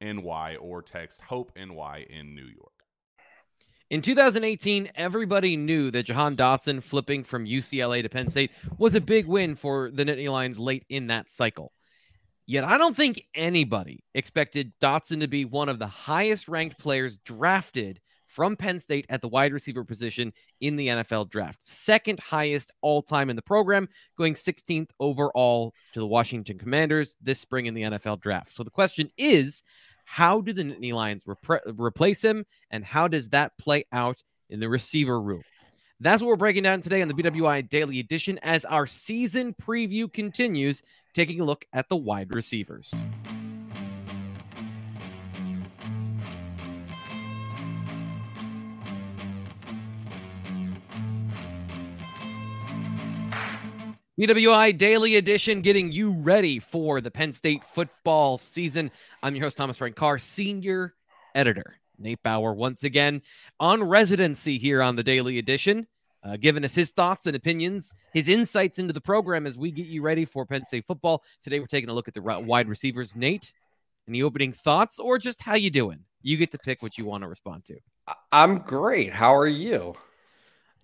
NY or text Hope NY in New York. In 2018, everybody knew that Jahan Dotson flipping from UCLA to Penn State was a big win for the Nittany Lions late in that cycle. Yet I don't think anybody expected Dotson to be one of the highest ranked players drafted from Penn State at the wide receiver position in the NFL draft. Second highest all time in the program, going 16th overall to the Washington Commanders this spring in the NFL draft. So the question is how do the Nittany Lions repre- replace him, and how does that play out in the receiver room? That's what we're breaking down today on the BWI Daily Edition as our season preview continues, taking a look at the wide receivers. BWI Daily Edition getting you ready for the Penn State football season. I'm your host, Thomas Frank Carr, senior editor. Nate Bauer, once again on residency here on the Daily Edition, uh, giving us his thoughts and opinions, his insights into the program as we get you ready for Penn State football. Today, we're taking a look at the wide receivers. Nate, any opening thoughts or just how you doing? You get to pick what you want to respond to. I'm great. How are you?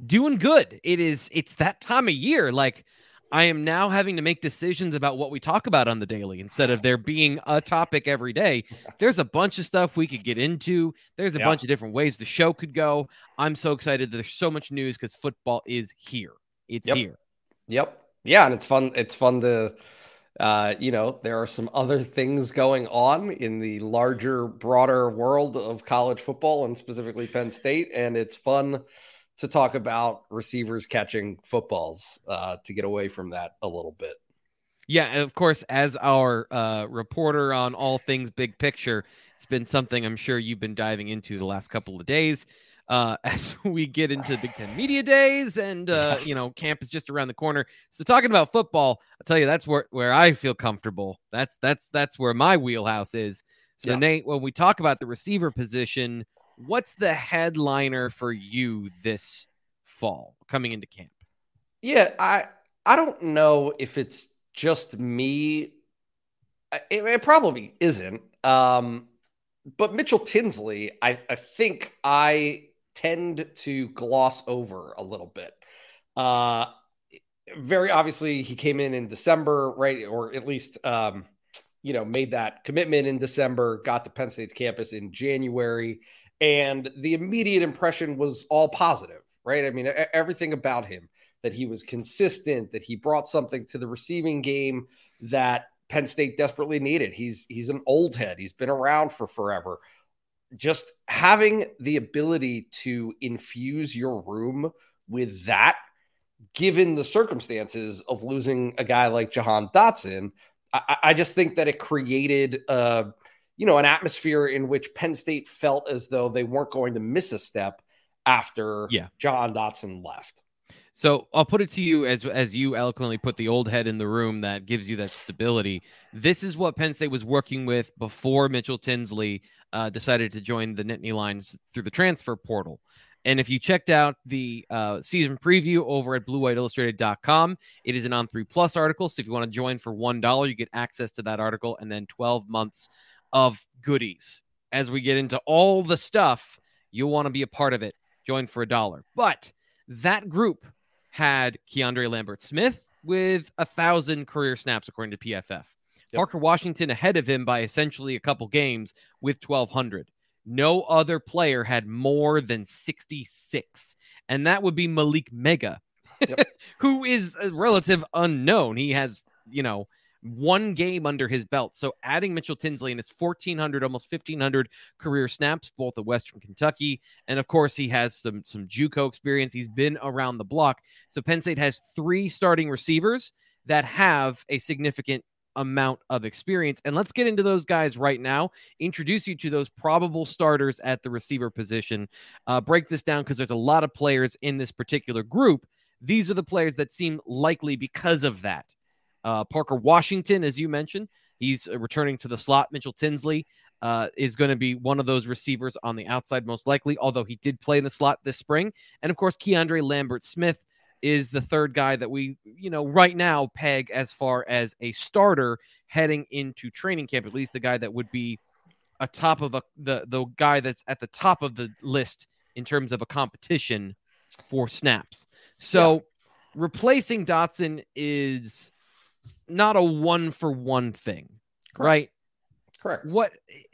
Doing good. It is. It's that time of year. Like I am now having to make decisions about what we talk about on the daily instead of there being a topic every day. There's a bunch of stuff we could get into. There's a bunch of different ways the show could go. I'm so excited that there's so much news because football is here. It's yep. here. Yep. Yeah, and it's fun. It's fun to uh, you know, there are some other things going on in the larger, broader world of college football and specifically Penn State. And it's fun to talk about receivers catching footballs uh, to get away from that a little bit. Yeah, and of course, as our uh, reporter on all things big picture, it's been something I'm sure you've been diving into the last couple of days. Uh, as we get into Big Ten Media Days, and uh, you know, camp is just around the corner. So, talking about football, I'll tell you that's where where I feel comfortable. That's that's that's where my wheelhouse is. So, yeah. Nate, when we talk about the receiver position, what's the headliner for you this fall coming into camp? Yeah, I I don't know if it's just me. It, it probably isn't. Um, but Mitchell Tinsley, I, I think I tend to gloss over a little bit. Uh, very obviously, he came in in December, right? Or at least, um, you know, made that commitment in December, got to Penn State's campus in January. And the immediate impression was all positive, right? I mean, everything about him that he was consistent, that he brought something to the receiving game that Penn State desperately needed. He's he's an old head. He's been around for forever. Just having the ability to infuse your room with that, given the circumstances of losing a guy like Jahan Dotson, I, I just think that it created uh, you know, an atmosphere in which Penn State felt as though they weren't going to miss a step after yeah. Jahan Dotson left. So I'll put it to you as as you eloquently put the old head in the room that gives you that stability. This is what Penn State was working with before Mitchell Tinsley uh, decided to join the Nittany Lions through the transfer portal. And if you checked out the uh, season preview over at bluewhiteillustrated.com, it is an on three plus article. So if you want to join for one dollar, you get access to that article and then 12 months of goodies. As we get into all the stuff, you'll want to be a part of it. Join for a dollar. But that group had Keandre Lambert Smith with a thousand career snaps, according to PFF. Yep. Parker Washington ahead of him by essentially a couple games with 1,200. No other player had more than 66, and that would be Malick Meiga, yep. who is a relative unknown. He has, you know, one game under his belt. So adding Mitchell Tinsley in his 1,400, almost 1,500 career snaps, both at Western Kentucky, and of course he has some some JUCO experience. He's been around the block. So Penn State has three starting receivers that have a significant amount of experience. And let's get into those guys right now. Introduce you to those probable starters at the receiver position. Uh, break this down because there's a lot of players in this particular group. These are the players that seem likely because of that. Uh, Parker Washington, as you mentioned, he's uh, returning to the slot. Mitchell Tinsley uh, is going to be one of those receivers on the outside, most likely, although he did play in the slot this spring. And of course, Keandre Lambert Smith is the third guy that we, you know, right now peg as far as a starter heading into training camp, at least the guy that would be a top of a the the guy that's at the top of the list in terms of a competition for snaps. So yeah. replacing Dotson is not a one for one thing, Correct. right? Correct. What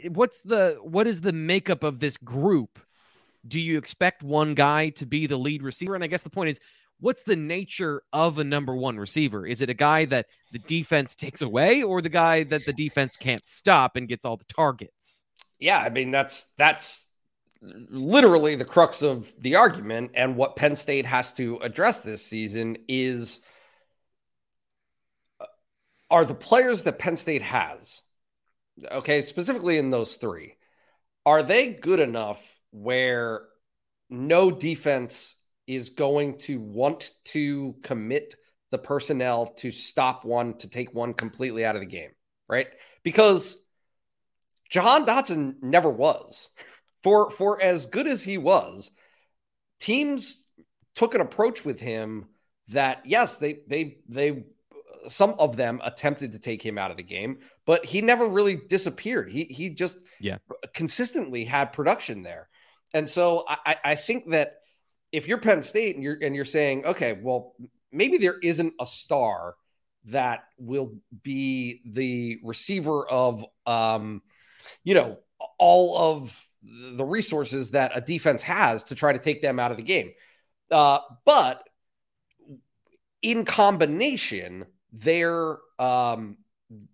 what's the what is the makeup of this group? Do you expect one guy to be the lead receiver? And I guess the point is, what's the nature of a number one receiver? Is it a guy that the defense takes away, or the guy that the defense can't stop and gets all the targets? Yeah, I mean that's that's literally the crux of the argument, and what Penn State has to address this season is are the players that Penn State has, okay, specifically in those three, are they good enough where no defense is going to want to commit the personnel to stop one, to take one completely out of the game, right? Because Jahan Dotson never was. For for as good as he was, teams took an approach with him that yes, they they they some of them attempted to take him out of the game, but he never really disappeared. He he just yeah consistently had production there, and so I, I think that if you're Penn State and you're and you're saying okay, well maybe there isn't a star that will be the receiver of um you know all of the resources that a defense has to try to take them out of the game. Uh, but in combination, their um,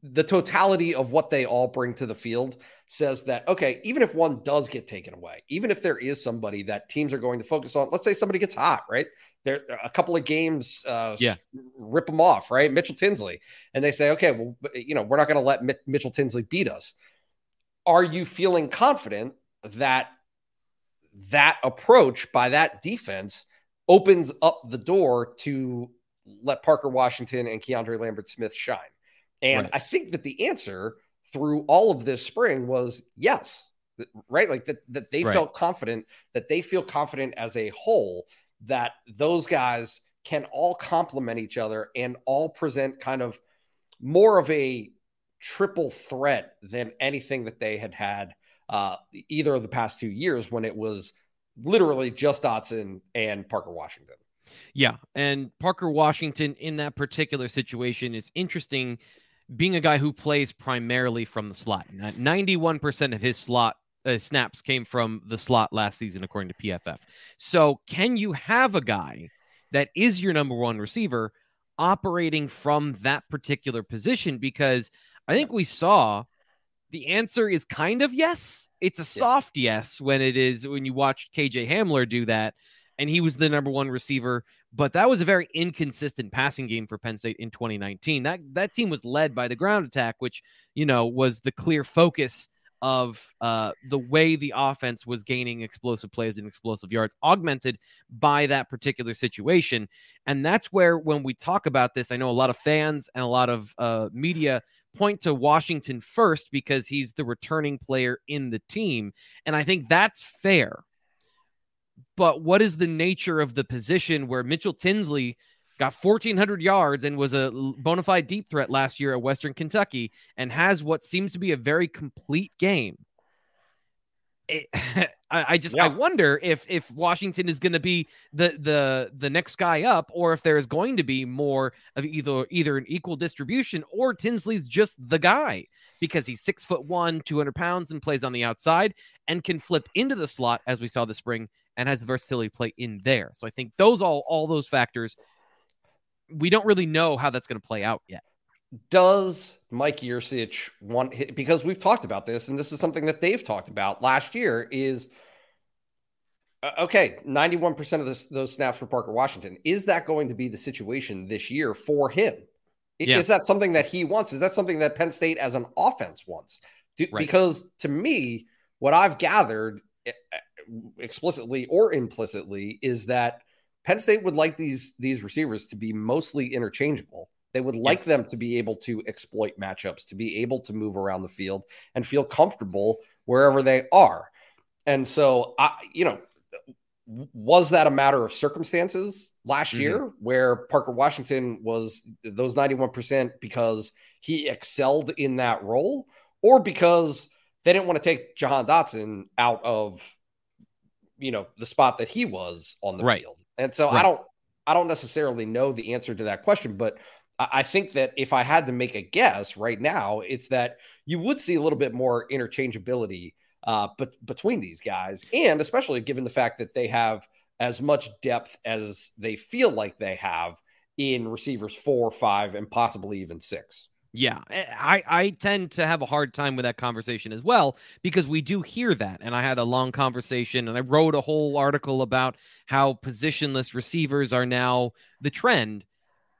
the totality of what they all bring to the field says that okay, even if one does get taken away, even if there is somebody that teams are going to focus on, let's say somebody gets hot, right? There a couple of games, uh, yeah, rip them off, right? Mitchell Tinsley, and they say, okay, well, you know, we're not going to let Mitchell Tinsley beat us. Are you feeling confident that that approach by that defense opens up the door to let Parker Washington and Keandre Lambert Smith shine? And right. I think that the answer through all of this spring was yes, right? Like that, that they right. felt confident, that they feel confident as a whole that those guys can all complement each other and all present kind of more of a triple threat than anything that they had had uh, either of the past two years when it was literally just Dotson and Parker Washington. Yeah, and Parker Washington in that particular situation is interesting being a guy who plays primarily from the slot. 91% of his slot uh, snaps came from the slot last season according to PFF. So, can you have a guy that is your number one receiver operating from that particular position? Because I think we saw the answer is kind of yes. It's a soft yes when it is when you watch KJ Hamler do that, and he was the number one receiver. But that was a very inconsistent passing game for Penn State in 2019. That that team was led by the ground attack, which you know was the clear focus of uh, the way the offense was gaining explosive plays and explosive yards, augmented by that particular situation. And that's where, when we talk about this, I know a lot of fans and a lot of uh, media point to Washington first because he's the returning player in the team. And I think that's fair. But what is the nature of the position where Mitchell Tinsley got 1,400 yards and was a bona fide deep threat last year at Western Kentucky and has what seems to be a very complete game? It, I, I, just yeah. I wonder if if Washington is going to be the the the next guy up, or if there is going to be more of either either an equal distribution, or Tinsley's just the guy because he's six foot one, two hundred pounds, and plays on the outside and can flip into the slot as we saw this spring and has the versatility play in there. So I think those all all those factors, we don't really know how that's going to play out yet does Mike Yurcich want because we've talked about this and this is something that they've talked about last year is uh, okay 91% of this, those snaps for Parker Washington. Is that going to be the situation this year for him? Yeah. is that something that he wants? Is that something that Penn State as an offense wants? Do, right. because to me what I've gathered eh, eh, explicitly or implicitly is that Penn State would like these these receivers to be mostly interchangeable they would like yes. them to be able to exploit matchups, to be able to move around the field and feel comfortable wherever they are. And so, I, you know, was that a matter of circumstances last mm-hmm. year where Parker Washington was those 91% because he excelled in that role or because they didn't want to take Jahan Dotson out of, you know, the spot that he was on the right. field? And so right. I don't, I don't necessarily know the answer to that question, but I think that if I had to make a guess right now, it's that you would see a little bit more interchangeability uh, but between these guys, and especially given the fact that they have as much depth as they feel like they have in receivers four, five, and possibly even six. Yeah, eh, I, I tend to have a hard time with that conversation as well because we do hear that. And I had a long conversation and I wrote a whole article about how positionless receivers are now the trend.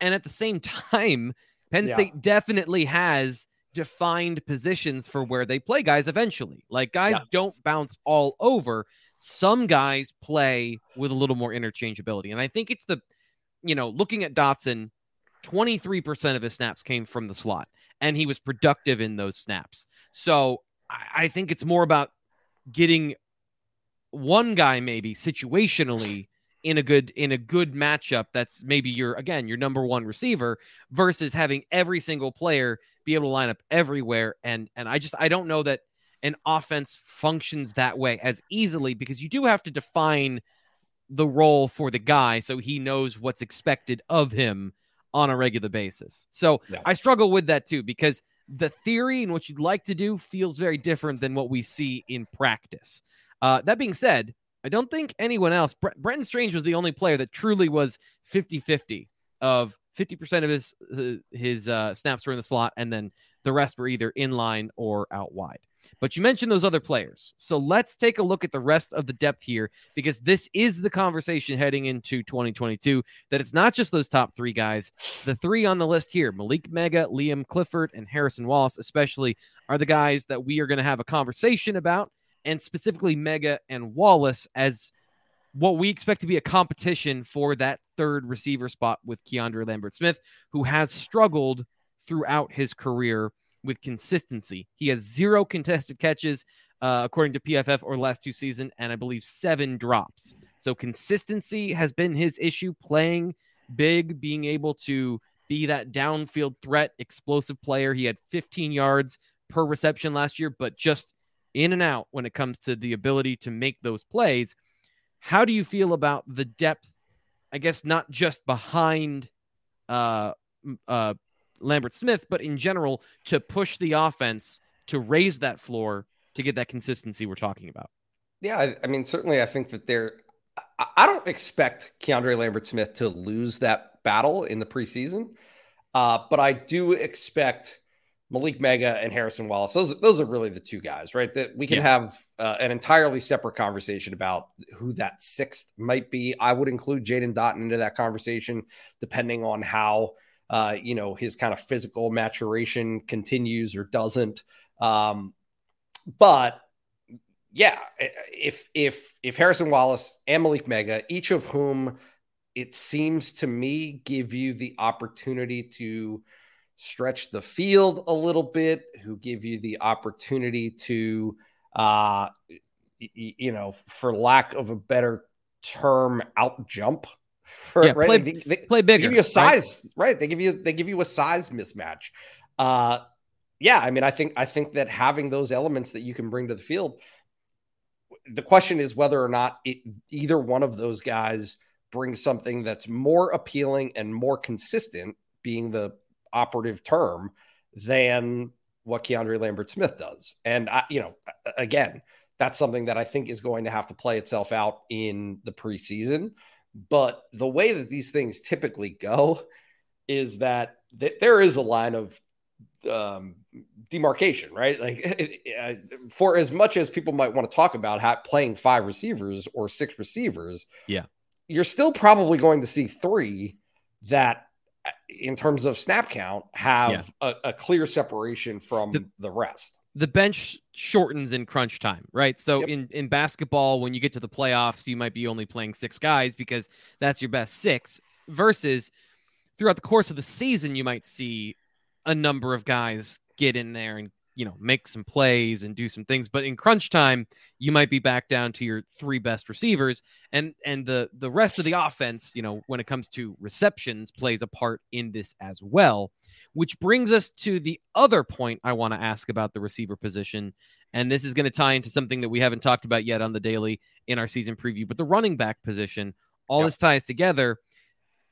And at the same time, Penn State definitely has defined positions for where they play guys eventually. Like guys yeah. don't bounce all over. Some guys play with a little more interchangeability. And I think it's the, you know, looking at Dotson, 23% of his snaps came from the slot, and he was productive in those snaps. So I think it's more about getting one guy maybe situationally in a good in a good matchup that's maybe your again your number one receiver versus having every single player be able to line up everywhere and and I just I don't know that an offense functions that way as easily because you do have to define the role for the guy so he knows what's expected of him on a regular basis. So yeah. I struggle with that too because the theory and what you'd like to do feels very different than what we see in practice. Uh, that being said, I don't think anyone else. Bre- Brenton Strange was the only player that truly was 50 50 of 50% of his uh, his uh, snaps were in the slot, and then the rest were either in line or out wide. But you mentioned those other players. So let's take a look at the rest of the depth here because this is the conversation heading into 2022 that it's not just those top three guys. The three on the list here Malick Meiga, Liam Clifford, and Harrison Wallace, especially, are the guys that we are going to have a conversation about and specifically Meiga and Wallace as what we expect to be a competition for that third receiver spot with Keandre Lambert Smith, who has struggled throughout his career with consistency. He has zero contested catches, uh, according to PFF, or last two seasons, and I believe seven drops. So consistency has been his issue, playing big, being able to be that downfield threat, explosive player. He had 15 yards per reception last year, but just in and out when it comes to the ability to make those plays. How do you feel about the depth? I guess not just behind uh, uh, Lambert Smith, but in general to push the offense to raise that floor to get that consistency we're talking about. Yeah, I, I mean, certainly, I think that they're. I, I don't expect Keandre Lambert Smith to lose that battle in the preseason. Uh, but I do expect Malick Meiga and Harrison Wallace. Those those are really the two guys, right? That we can Yeah. have uh, an entirely separate conversation about who that sixth might be. I would include Jaden Dottin into that conversation, depending on how uh, you know his kind of physical maturation continues or doesn't. Um, but yeah, if if if Harrison Wallace and Malick Meiga, each of whom it seems to me give you the opportunity to stretch the field a little bit, who give you the opportunity to, uh, y- you know, for lack of a better term, out jump. Yeah, right? play- they, they- Play they bigger. give you a right? size, right? They give you they give you a size mismatch. Uh, yeah, I mean, I think I think that having those elements that you can bring to the field. The question is whether or not it, either one of those guys brings something that's more appealing and more consistent, being the operative term, than what Keandre Lambert Smith does. And I, you know, again, that's something that I think is going to have to play itself out in the preseason. But the way that these things typically go is that th- there is a line of um, demarcation, right? Like, uh, for as much as people might want to talk about playing five receivers or six receivers, Yeah. you're still probably going to see three that, in terms of snap count, have Yeah. a, a clear separation from The- the rest. the bench shortens in crunch time, right? So Yep. in in basketball, when you get to the playoffs, you might be only playing six guys because that's your best six. Versus throughout the course of the season, you might see a number of guys get in there and you know make some plays and do some things. But in crunch time, you might be back down to your three best receivers, and and the the rest of the offense, you know, when it comes to receptions, plays a part in this as well which brings us to the other point I want to ask about the receiver position. And this is going to tie into something that we haven't talked about yet on the daily in our season preview, but the running back position. All Yeah. this ties together.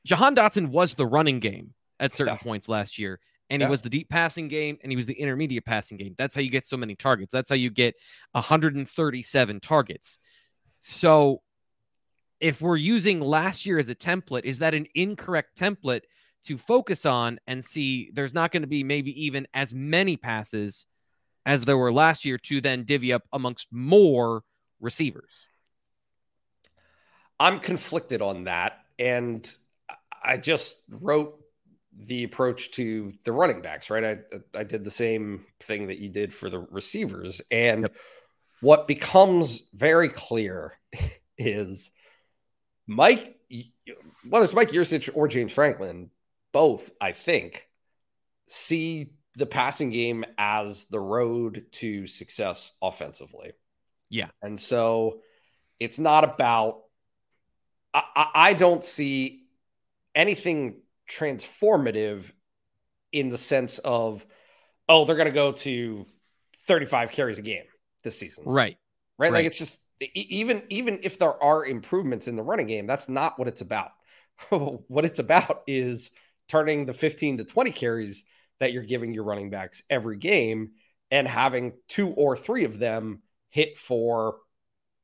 Jahan Dotson was the running game at certain Yeah. points last year. And he was the deep passing game and he was the intermediate passing game. That's how you get so many targets. That's how you get 137 targets. So if we're using last year as a template, is that an incorrect template to focus on and see there's not going to be maybe even as many passes as there were last year to then divvy up amongst more receivers? I'm conflicted on that. And I just wrote the approach to the running backs, right? I, I did the same thing that you did for the receivers. And Yep. what becomes very clear is Mike, whether it's Mike Yurcich or James Franklin, both, I think, see the passing game as the road to success offensively. Yeah. And so it's not about I, I- I don't see anything transformative in the sense of, oh, they're going to go to 35 carries a game this season, Right. right? Like it's just even even if there are improvements in the running game, that's not what it's about. what it's about is turning the 15 to 20 carries that you're giving your running backs every game and having two or three of them hit for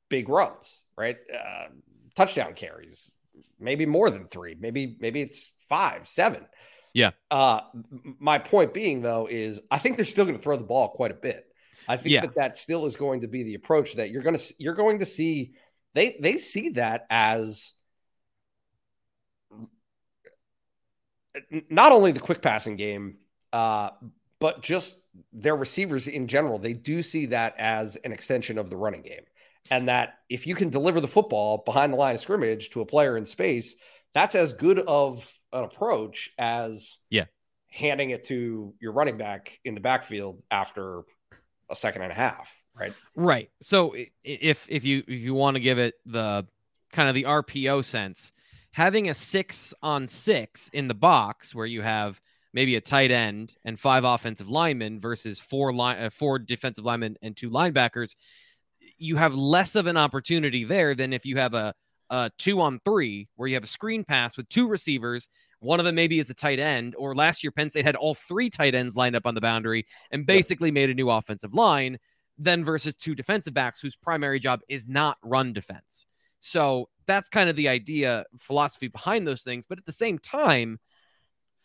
big runs, right? Uh, touchdown carries, maybe more than three, maybe maybe it's five, seven. Yeah. Uh, my point being though is I think they're still going to throw the ball quite a bit. I think Yeah. that that still is going to be the approach that you're going to you're going to see. They they see that as not only the quick passing game, uh, but just their receivers in general. They do see that as an extension of the running game, and that if you can deliver the football behind the line of scrimmage to a player in space, that's as good of an approach as Yeah. handing it to your running back in the backfield after a second and a half. Right. Right. So if if you if you want to give it the kind of the RPO sense, having a 6 on 6 in the box where you have maybe a tight end and five offensive linemen versus four line uh, four defensive linemen and two linebackers, you have less of an opportunity there than if you have a a 2 on 3 where you have a screen pass with two receivers one of them maybe is a tight end, or last year Penn State had all three tight ends lined up on the boundary and basically made a new offensive line then versus two defensive backs whose primary job is not run defense. So that's kind of the idea, philosophy behind those things. But at the same time,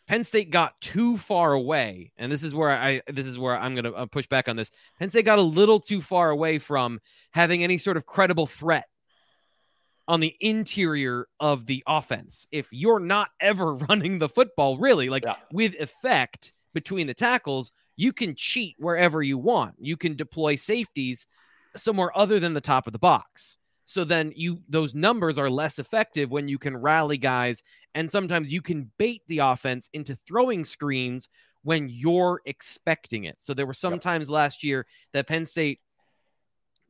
Penn State got too far away, and this is where I this is where I'm going to uh, push back on this. Penn State got a little too far away from having any sort of credible threat on the interior of the offense. If you're not ever running the football, really, like Yeah. with effect between the tackles, you can cheat wherever you want. You can deploy safeties somewhere other than the top of the box. So then you those numbers are less effective when you can rally guys and sometimes you can bait the offense into throwing screens when you're expecting it. So there were some Yep. times last year that Penn State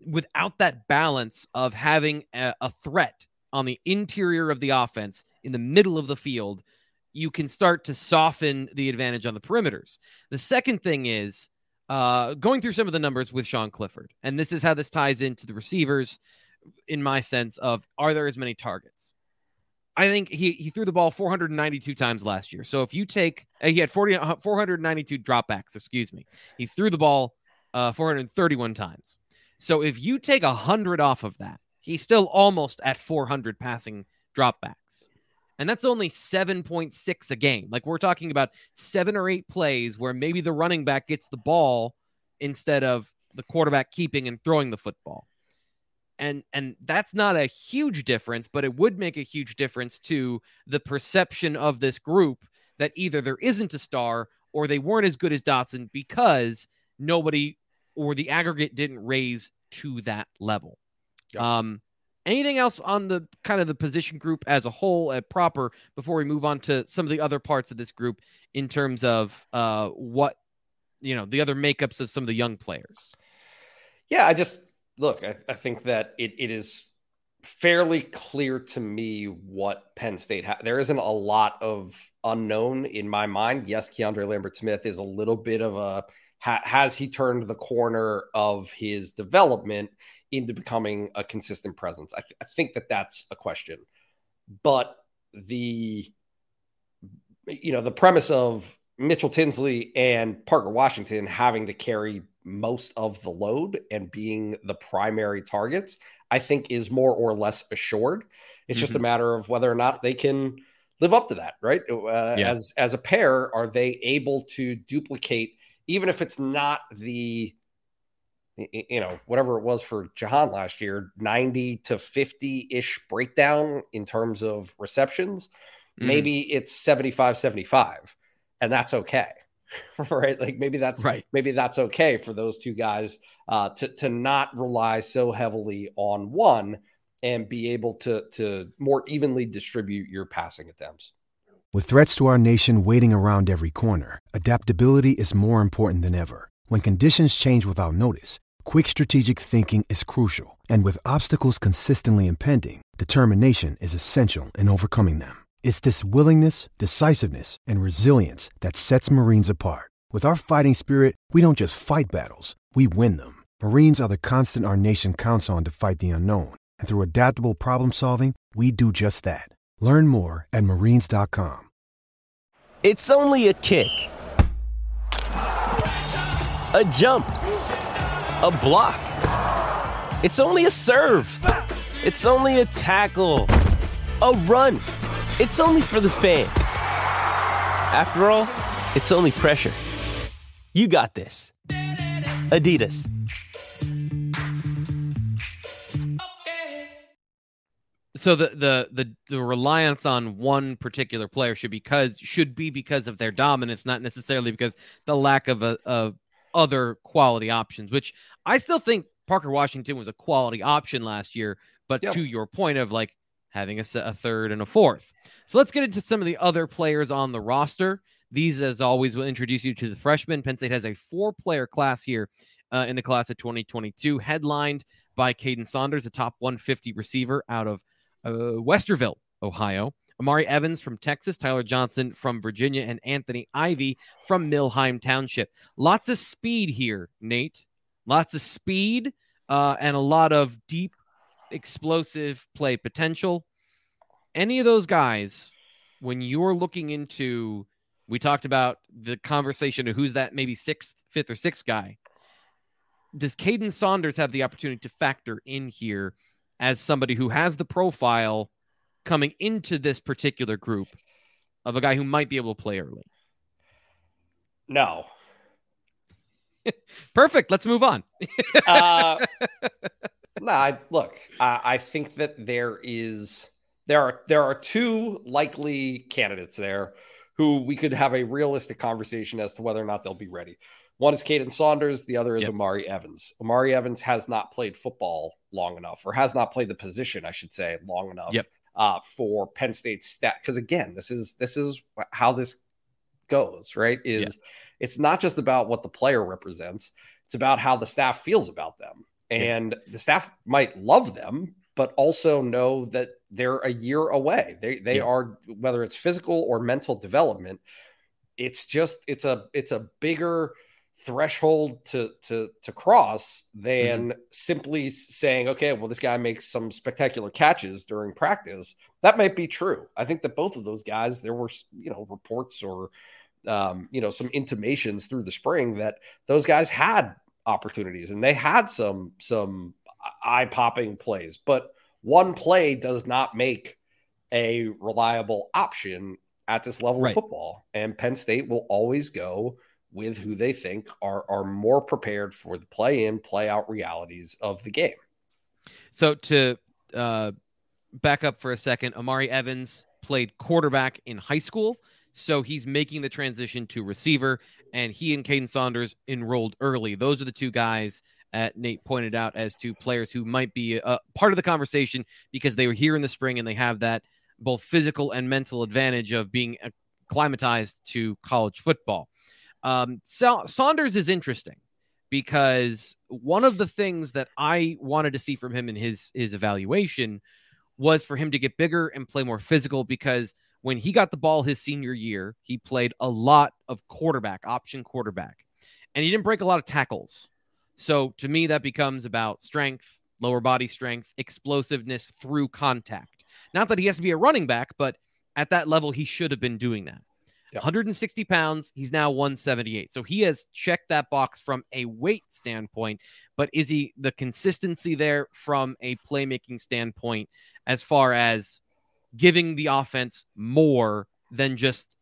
without that balance of having a, a threat on the interior of the offense in the middle of the field, you can start to soften the advantage on the perimeters. The second thing is uh, going through some of the numbers with Sean Clifford, and this is how this ties into the receivers, in my sense of are there as many targets? I think he he threw the ball 492 times last year. So if you take uh, he had 40 uh, 492 dropbacks, excuse me. He threw the ball uh, 431 times. So if you take 100 off of that, he's still almost at 400 passing dropbacks. And that's only 7.6 a game. Like we're talking about 7 or 8 plays where maybe the running back gets the ball instead of the quarterback keeping and throwing the football and and that's not a huge difference but it would make a huge difference to the perception of this group that either there isn't a star or they weren't as good as Dotson because nobody or the aggregate didn't raise to that level. Um anything else on the kind of the position group as a whole at proper before we move on to some of the other parts of this group in terms of uh what you know the other makeups of some of the young players. Yeah, I just look, I, I think that it, it is fairly clear to me what Penn State ha- there isn't a lot of unknown in my mind. Yes, Keandre Lambert Smith is a little bit of a ha- has he turned the corner of his development into becoming a consistent presence? I, th- I think that that's a question, but the you know the premise of Mitchell Tinsley and Parker Washington having to carry most of the load and being the primary targets, I think is more or less assured. It's just a matter of whether or not they can live up to that, right? Uh, Yeah. As as a pair, are they able to duplicate, even if it's not the you know whatever it was for Jahan last year, ninety to fifty ish breakdown in terms of receptions. Mhm. Maybe it's 75 75 and that's okay right like maybe that's Right. maybe that's okay for those two guys uh to to not rely so heavily on one and be able to to more evenly distribute your passing attempts With threats to our nation waiting around every corner, adaptability is more important than ever. When conditions change without notice, quick strategic thinking is crucial. And with obstacles consistently impending, determination is essential in overcoming them. It's this willingness, decisiveness, and resilience that sets Marines apart. With our fighting spirit, we don't just fight battles, we win them. Marines are the constant our nation counts on to fight the unknown. And through adaptable problem solving, we do just that. Learn more at marines.com. It's only a kick, a jump, a block. It's only a serve. It's only a tackle, a run. It's only for the fans. After all, it's only pressure. You got this. Adidas. so the, the the the reliance on one particular player should because should be because of their dominance, not necessarily because the lack of a of other quality options. Which I still think Parker Washington was a quality option last year, but Yeah. to your point of like having a, a third and a fourth. So let's get into some of the other players on the roster. These, as always, will introduce you to the freshmen. Penn State has a four-player class here uh, in the class of 2022, headlined by Kaden Saunders, a top 150 receiver out of uh, Westerville, Ohio. Amari Evans from Texas, Tyler Johnson from Virginia, and Anthony Ivey from Milheim Township. Lots of speed here, Nate. Lots of speed uh, and a lot of deep, explosive play potential. Any of those guys, when you're looking into, we talked about the conversation of who's that maybe sixth, fifth, or sixth guy. Does Kaden Saunders have the opportunity to factor in here as somebody who has the profile coming into this particular group of a guy who might be able to play early? No. Perfect. Let's move on. uh, no, I, look, I, I think that there is there are there are two likely candidates there who we could have a realistic conversation as to whether or not they'll be ready. One is Kaden Saunders, the other is Yep. Amari Evans. Amari Evans has not played football long enough, or has not played the position, I should say, long enough Yep. uh, for Penn State stat. Because again, this is this is how this goes, right? Is Yeah. it's not just about what the player represents; it's about how the staff feels about them, Yeah. and the staff might love them, but also know that they're a year away. They they Yeah. are whether it's physical or mental development. It's just it's a it's a bigger threshold to to to cross than simply saying okay well this guy makes some spectacular catches during practice that might be true i think that both of those guys there were you know reports or um, you know some intimations through the spring that those guys had opportunities. And they had some some eye popping plays but one play does not make a reliable option at this level Right. of football. And penn state will always go with who they think are are more prepared for the play in play out realities of the game. So to uh, back up for a second, Amari Evans played quarterback in high school, so he's making the transition to receiver, and he and Kaden Saunders enrolled early. Those are the two guys. Uh, Nate pointed out as two players who might be uh, part of the conversation because they were here in the spring and they have that both physical and mental advantage of being acclimatized to college football. Um, Sa- Saunders is interesting because one of the things that I wanted to see from him in his his evaluation was for him to get bigger and play more physical because when he got the ball his senior year, he played a lot of quarterback, option quarterback. And he didn't break a lot of tackles. So to me that becomes about strength, lower body strength, explosiveness through contact. Not that he has to be a running back, but at that level he should have been doing that. Yeah. 160 pounds. He's now 178. So he has checked that box from a weight standpoint, but is he the consistency there from a playmaking standpoint as far as giving the offense more than just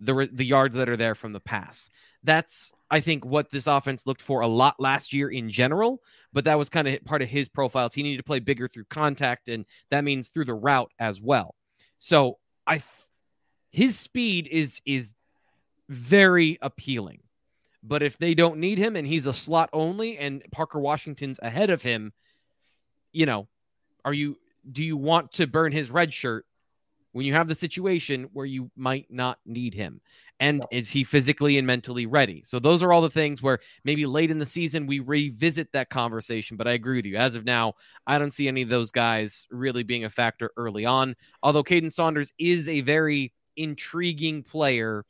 the the yards that are there from the pass? That's I think what this offense looked for a lot last year in general, but that was kind of part of his profiles. He needed to play bigger through contact, and that means through the route as well. So I his speed is is very appealing. But if they don't need him and he's a slot only and Parker Washington's ahead of him, you know, are you do you want to burn his red shirt when you have the situation where you might not need him? And No. is he physically and mentally ready? So those are all the things where maybe late in the season we revisit that conversation. But I agree with you. As of now, I don't see any of those guys really being a factor early on. Although Kaden Saunders is a very intriguing player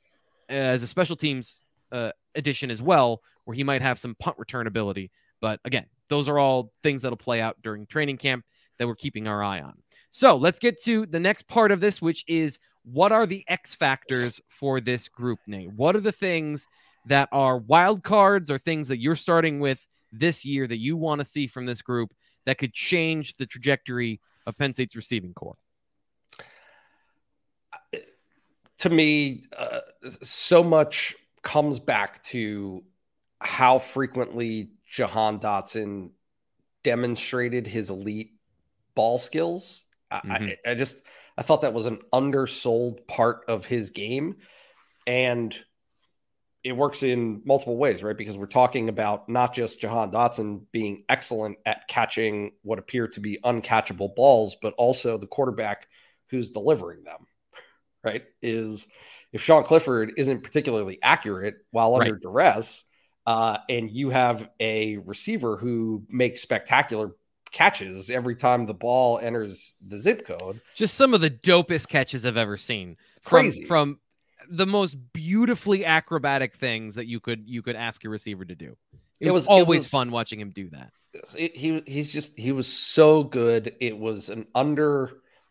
as a special teams uh, addition as well, where he might have some punt return ability. But again, those are all things that'll play out during training camp that we're keeping our eye on. So let's get to the next part of this, which is what are the X factors for this group, Nate? What are the things that are wild cards or things that you're starting with this year that you want to see from this group that could change the trajectory of Penn State's receiving corps? to me, uh, so much comes back to how frequently Jahan Dotson demonstrated his elite ball skills. I, Mhm. I, I just I thought that was an undersold part of his game, and it works in multiple ways, right? Because we're talking about not just Jahan Dotson being excellent at catching what appear to be uncatchable balls, but also the quarterback who's delivering them, right? Is if Sean Clifford isn't particularly accurate while under Right. duress, uh, and you have a receiver who makes spectacular catches every time the ball enters the zip code, Just some of the dopest catches I've ever seen. From, Crazy. from the most beautifully acrobatic things that you could you could ask your receiver to do. It, It was, was- it always was- fun watching him do that. it, he he's just he was so good. It was an under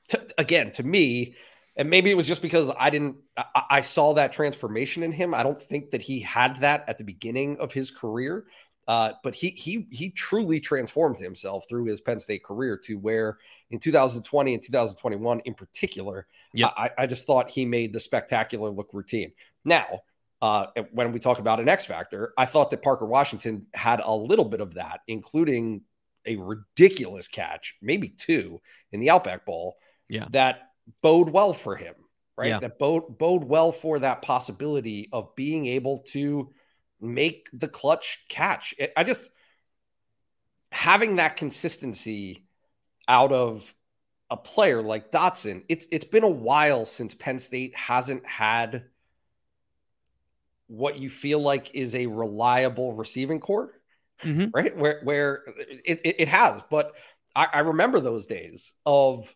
t- again to me, and maybe it was just because I didn't I, I saw that transformation in him. I don't think that he had that at the beginning of his career, Uh, but he he he truly transformed himself through his Penn State career to where in 2020 and 2021 in particular, Yep. I, I just thought he made the spectacular look routine. Now, uh, when we talk about an X factor, I thought that Parker Washington had a little bit of that, including a ridiculous catch, maybe two in the Outback Bowl. Yeah. that bode well for him, right? Yeah. That bode bode well for that possibility of being able to make the clutch catch. I- I just having that consistency out of a player like Dotson. It's it's been a while since Penn State hasn't had what you feel like is a reliable receiving corps, Mhm. right? Where where it, it, it has, but I, I remember those days of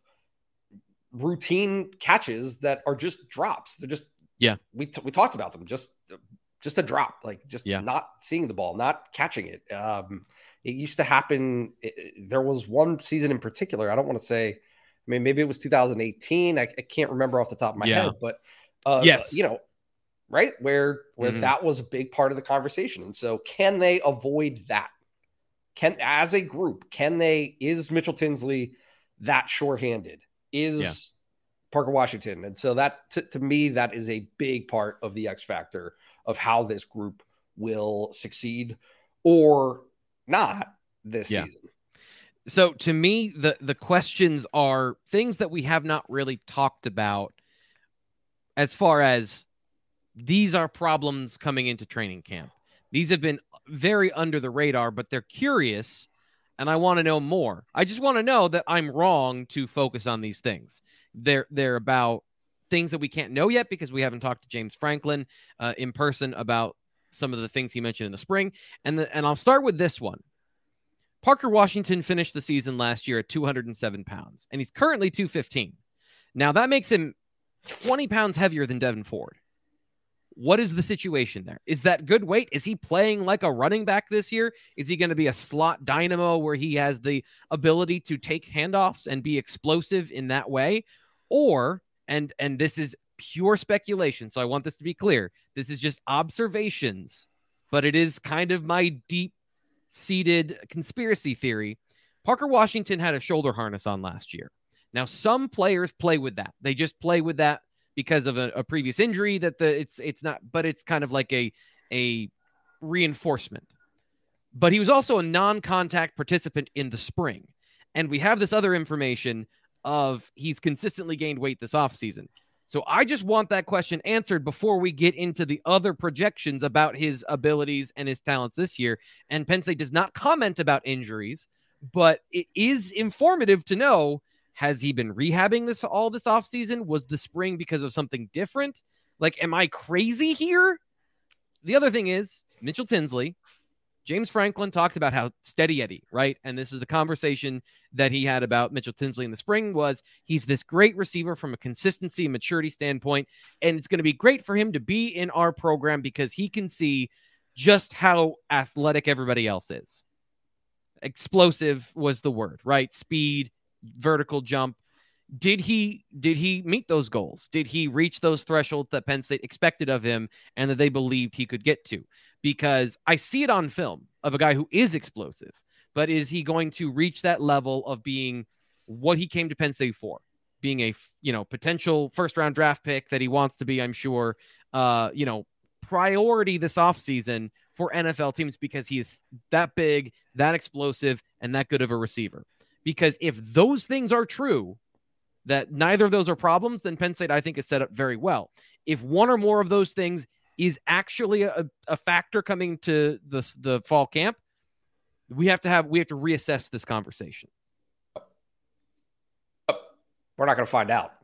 routine catches that are just drops. They're just Yeah. We t- we talked about them just just a drop, like just Yeah. not seeing the ball, not catching it. Um, it used to happen. it- there was one season in particular. I don't want to say. I mean, maybe it was 2018. I, I can't remember off the top of my Yeah. head, but uh, Yes. you know, right where where Mhm. that was a big part of the conversation. And so, can they avoid that? Can as a group, can they? Is Mitchell Tinsley that shorthanded? Is Yeah. Parker Washington? And so that to, to me, that is a big part of the X factor of how this group will succeed or not this Yeah. season. so to me the the questions are things that we have not really talked about as far as these are problems coming into training camp these have been very under the radar but they're curious and i want to know more i just want to know that i'm wrong to focus on these things they're they're about things that we can't know yet because we haven't talked to james franklin uh, in person about some of the things he mentioned in the spring and the, and i'll start with this one Parker Washington finished the season last year at 207 pounds, and he's currently 215. Now that makes him 20 pounds heavier than Devyn Ford. What is the situation there? Is that good weight? Is he playing like a running back this year? Is he going to be a slot dynamo where he has the ability to take handoffs and be explosive in that way? Or and and this is pure speculation, so I want this to be clear. This is just observations, but it is kind of my deep seated conspiracy theory. Parker Washington had a shoulder harness on last year. Now, some players play with that. They just play with that because of a, a previous injury that the it's it's not, but it's kind of like a a reinforcement. But he was also a non-contact participant in the spring. And we have this other information of he's consistently gained weight this offseason. So I just want that question answered before we get into the other projections about his abilities and his talents this year. And Penn State does not comment about injuries, but it is informative to know has he been rehabbing this all this offseason? Was the spring because of something different? Like, am I crazy here? The other thing is Mitchell Tinsley, James Franklin talked about how steady Eddie, right? And this is the conversation that he had about Mitchell Tinsley in the spring was he's this great receiver from a consistency and maturity standpoint. And it's going to be great for him to be in our program because he can see just how athletic everybody else is. Explosive was the word, right? Speed, vertical jump. Did he did he meet those goals? Did he reach those thresholds that Penn State expected of him and that they believed he could get to? Because I see it on film of a guy who is explosive, but is he going to reach that level of being what he came to Penn State for? Being a you know potential first round draft pick that he wants to be, I'm sure. Uh, you know, priority this offseason for NFL teams because he is that big, that explosive, and that good of a receiver. Because if those things are true, that neither of those are problems, then Penn State, I think, is set up very well. If one or more of those things is actually a, a factor coming to the, the fall camp, we have to have we have to reassess this conversation. We're not going to find out.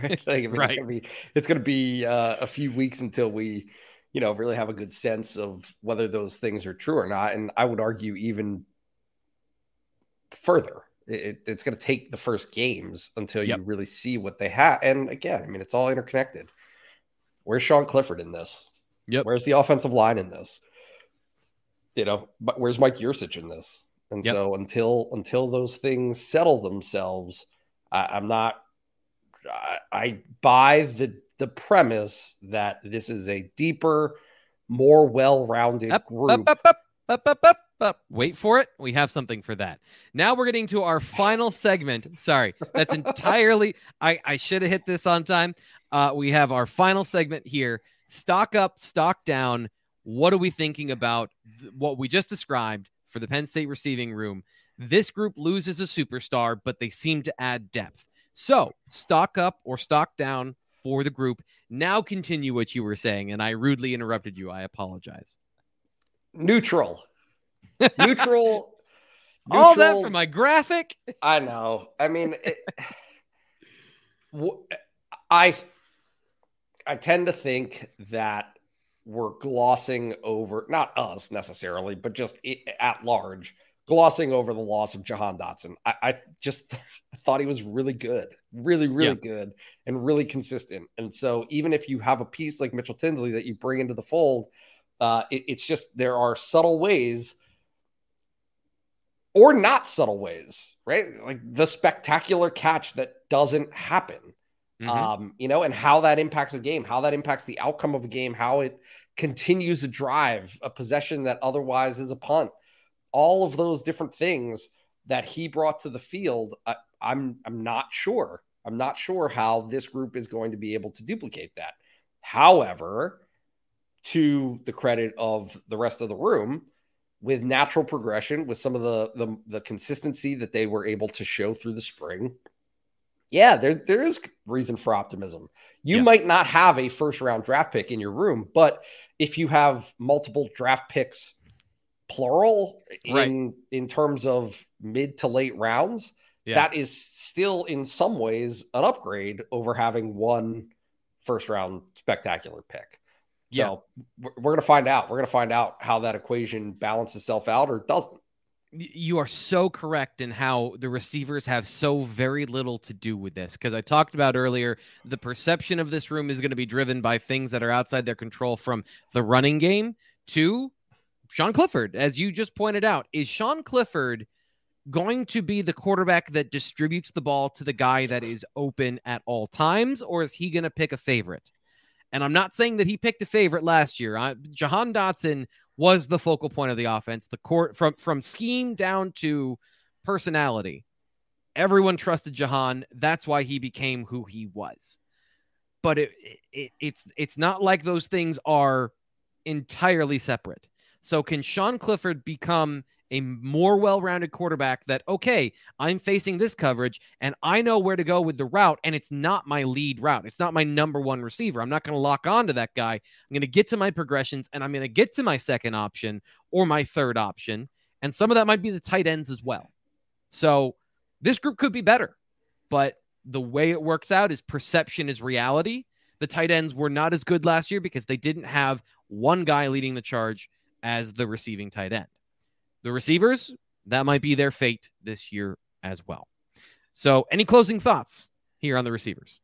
Like, I mean, Right. It's going to be, it's to be uh, a few weeks until we, you know, really have a good sense of whether those things are true or not. And I would argue even further. It, it's going to take the first games until Yep. you really see what they have. And again, I mean, it's all interconnected. Where's Sean Clifford in this? Yep. Where's the offensive line in this? You know, but where's Mike Yurcich in this? And Yep. so until until those things settle themselves, I, I'm not. I, I buy the the premise that this is a deeper, more well-rounded Up, group up, up, up. Wait for it. We have something for that. Now we're getting to our final segment. Sorry, that's entirely. I I should have hit this on time. Uh, we have our final segment here. Stock up, stock down. What are we thinking about th- what we just described for the Penn State receiving room? This group loses a superstar, but they seem to add depth. So stock up or stock down for the group. Now continue what you were saying, and I rudely interrupted you. I apologize. Neutral. Neutral. All that for my graphic. I know. I mean, it, I tend to think that we're glossing over not us necessarily, but just i- at large, glossing over the loss of Jahan Dotson. I, I just thought he was really good, really, really good, and really consistent. And so, even if you have a piece like Mitchell Tinsley that you bring into the fold, uh, it- it's just there are subtle ways or not subtle ways, right? Like the spectacular catch that doesn't happen. Mhm. Um, you know, and how that impacts a game, how that impacts the outcome of a game, how it continues a drive, a possession that otherwise is a punt. All of those different things that he brought to the field, I, I'm I'm not sure. I'm not sure how this group is going to be able to duplicate that. However, to the credit of the rest of the room, with natural progression, with some of the, the the consistency that they were able to show through the spring, yeah, there there is reason for optimism. You Yeah. might not have a first round draft pick in your room, but if you have multiple draft picks, plural in in terms of mid to late rounds, Yeah. that is still in some ways an upgrade over having one first round spectacular pick. Yeah. So we're, we're going to find out. We're going to find out how that equation balances itself out or doesn't. You are so correct in how the receivers have so very little to do with this. Because I talked about earlier, the perception of this room is going to be driven by things that are outside their control from the running game to Sean Clifford. As you just pointed out, is Sean Clifford going to be the quarterback that distributes the ball to the guy that is open at all times, or is he going to pick a favorite? And I'm not saying that he picked a favorite last year. I, Jahan Dotson was the focal point of the offense. The court from from scheme down to personality. Everyone trusted Jahan. That's why he became who he was. But it, it it's it's not like those things are entirely separate. So can Sean Clifford become a more well-rounded quarterback that okay, I'm facing this coverage and I know where to go with the route and it's not my lead route. It's not my number one receiver. I'm not going to lock on to that guy. I'm going to get to my progressions and I'm going to get to my second option or my third option. And some of that might be the tight ends as well. So this group could be better, but the way it works out is perception is reality. The tight ends were not as good last year because they didn't have one guy leading the charge as the receiving tight end. The receivers, that might be their fate this year as well. So, any closing thoughts here on the receivers?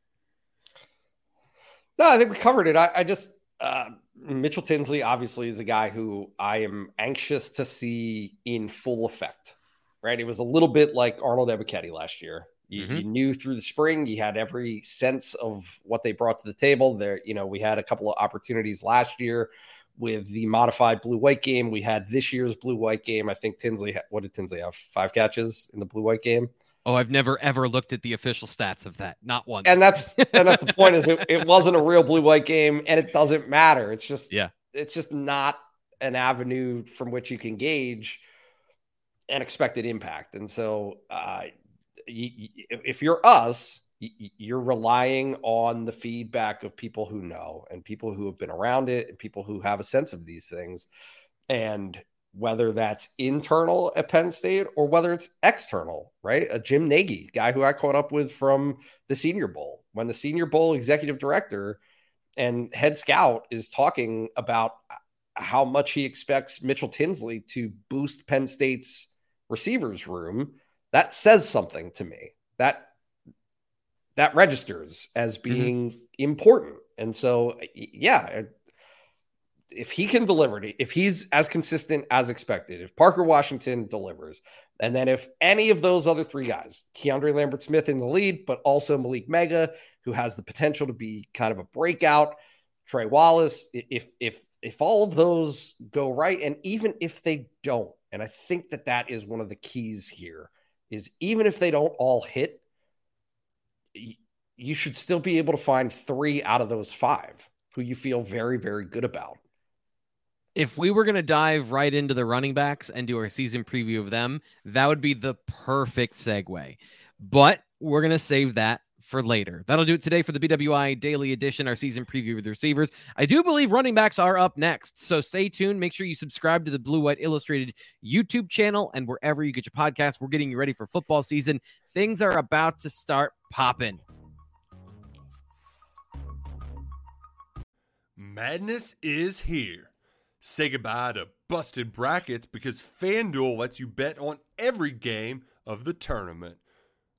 No, I think we covered it. I, I just uh, Mitchell Tinsley obviously is a guy who I am anxious to see in full effect. Right, it was a little bit like Arnold Ebiketie last year. You, Mhm. you knew through the spring, you had every sense of what they brought to the table. There, you know, we had a couple of opportunities last year with the modified blue white game. We had this year's blue white game. I think Tinsley, ha- what did Tinsley have? Five catches in the blue white game. Oh, I've never ever looked at the official stats of that. Not once. and that's and that's the point is it, it wasn't a real blue white game and it doesn't matter it's just Yeah. it's just not an avenue from which you can gauge an expected impact and so uh you, you- if you're us you're relying on the feedback of people who know and people who have been around it and people who have a sense of these things and whether that's internal at Penn State or whether it's external, right? A Jim Nagy guy who I caught up with from the Senior Bowl when the Senior Bowl executive director and head scout is talking about uh, how much he expects Mitchell Tinsley to boost Penn State's receivers room. That says something to me. That that registers as mm-hmm. being important. And so, yeah, if he can deliver if he's as consistent as expected, if Parker Washington delivers, and then if any of those other three guys, KeAndre Lambert-Smith in the lead, but also Malick Meiga, who has the potential to be kind of a breakout, Tre Wallace. If if if all of those go right, and even if they don't, and I think that that is one of the keys here, is even if they don't all hit, you should still be able to find three out of those five who you feel very very good about. If we were going to dive right into the running backs and do our season preview of them, that would be the perfect segue. But we're going to save that for later. That'll do it today for the BWI Daily Edition, our season preview with receivers. I do believe running backs are up next, so stay tuned. Make sure you subscribe to the Blue White Illustrated YouTube channel and wherever you get your podcast. We're getting you ready for football season. Things are about to start popping. Madness is here. Say goodbye to busted brackets because FanDuel lets you bet on every game of the tournament.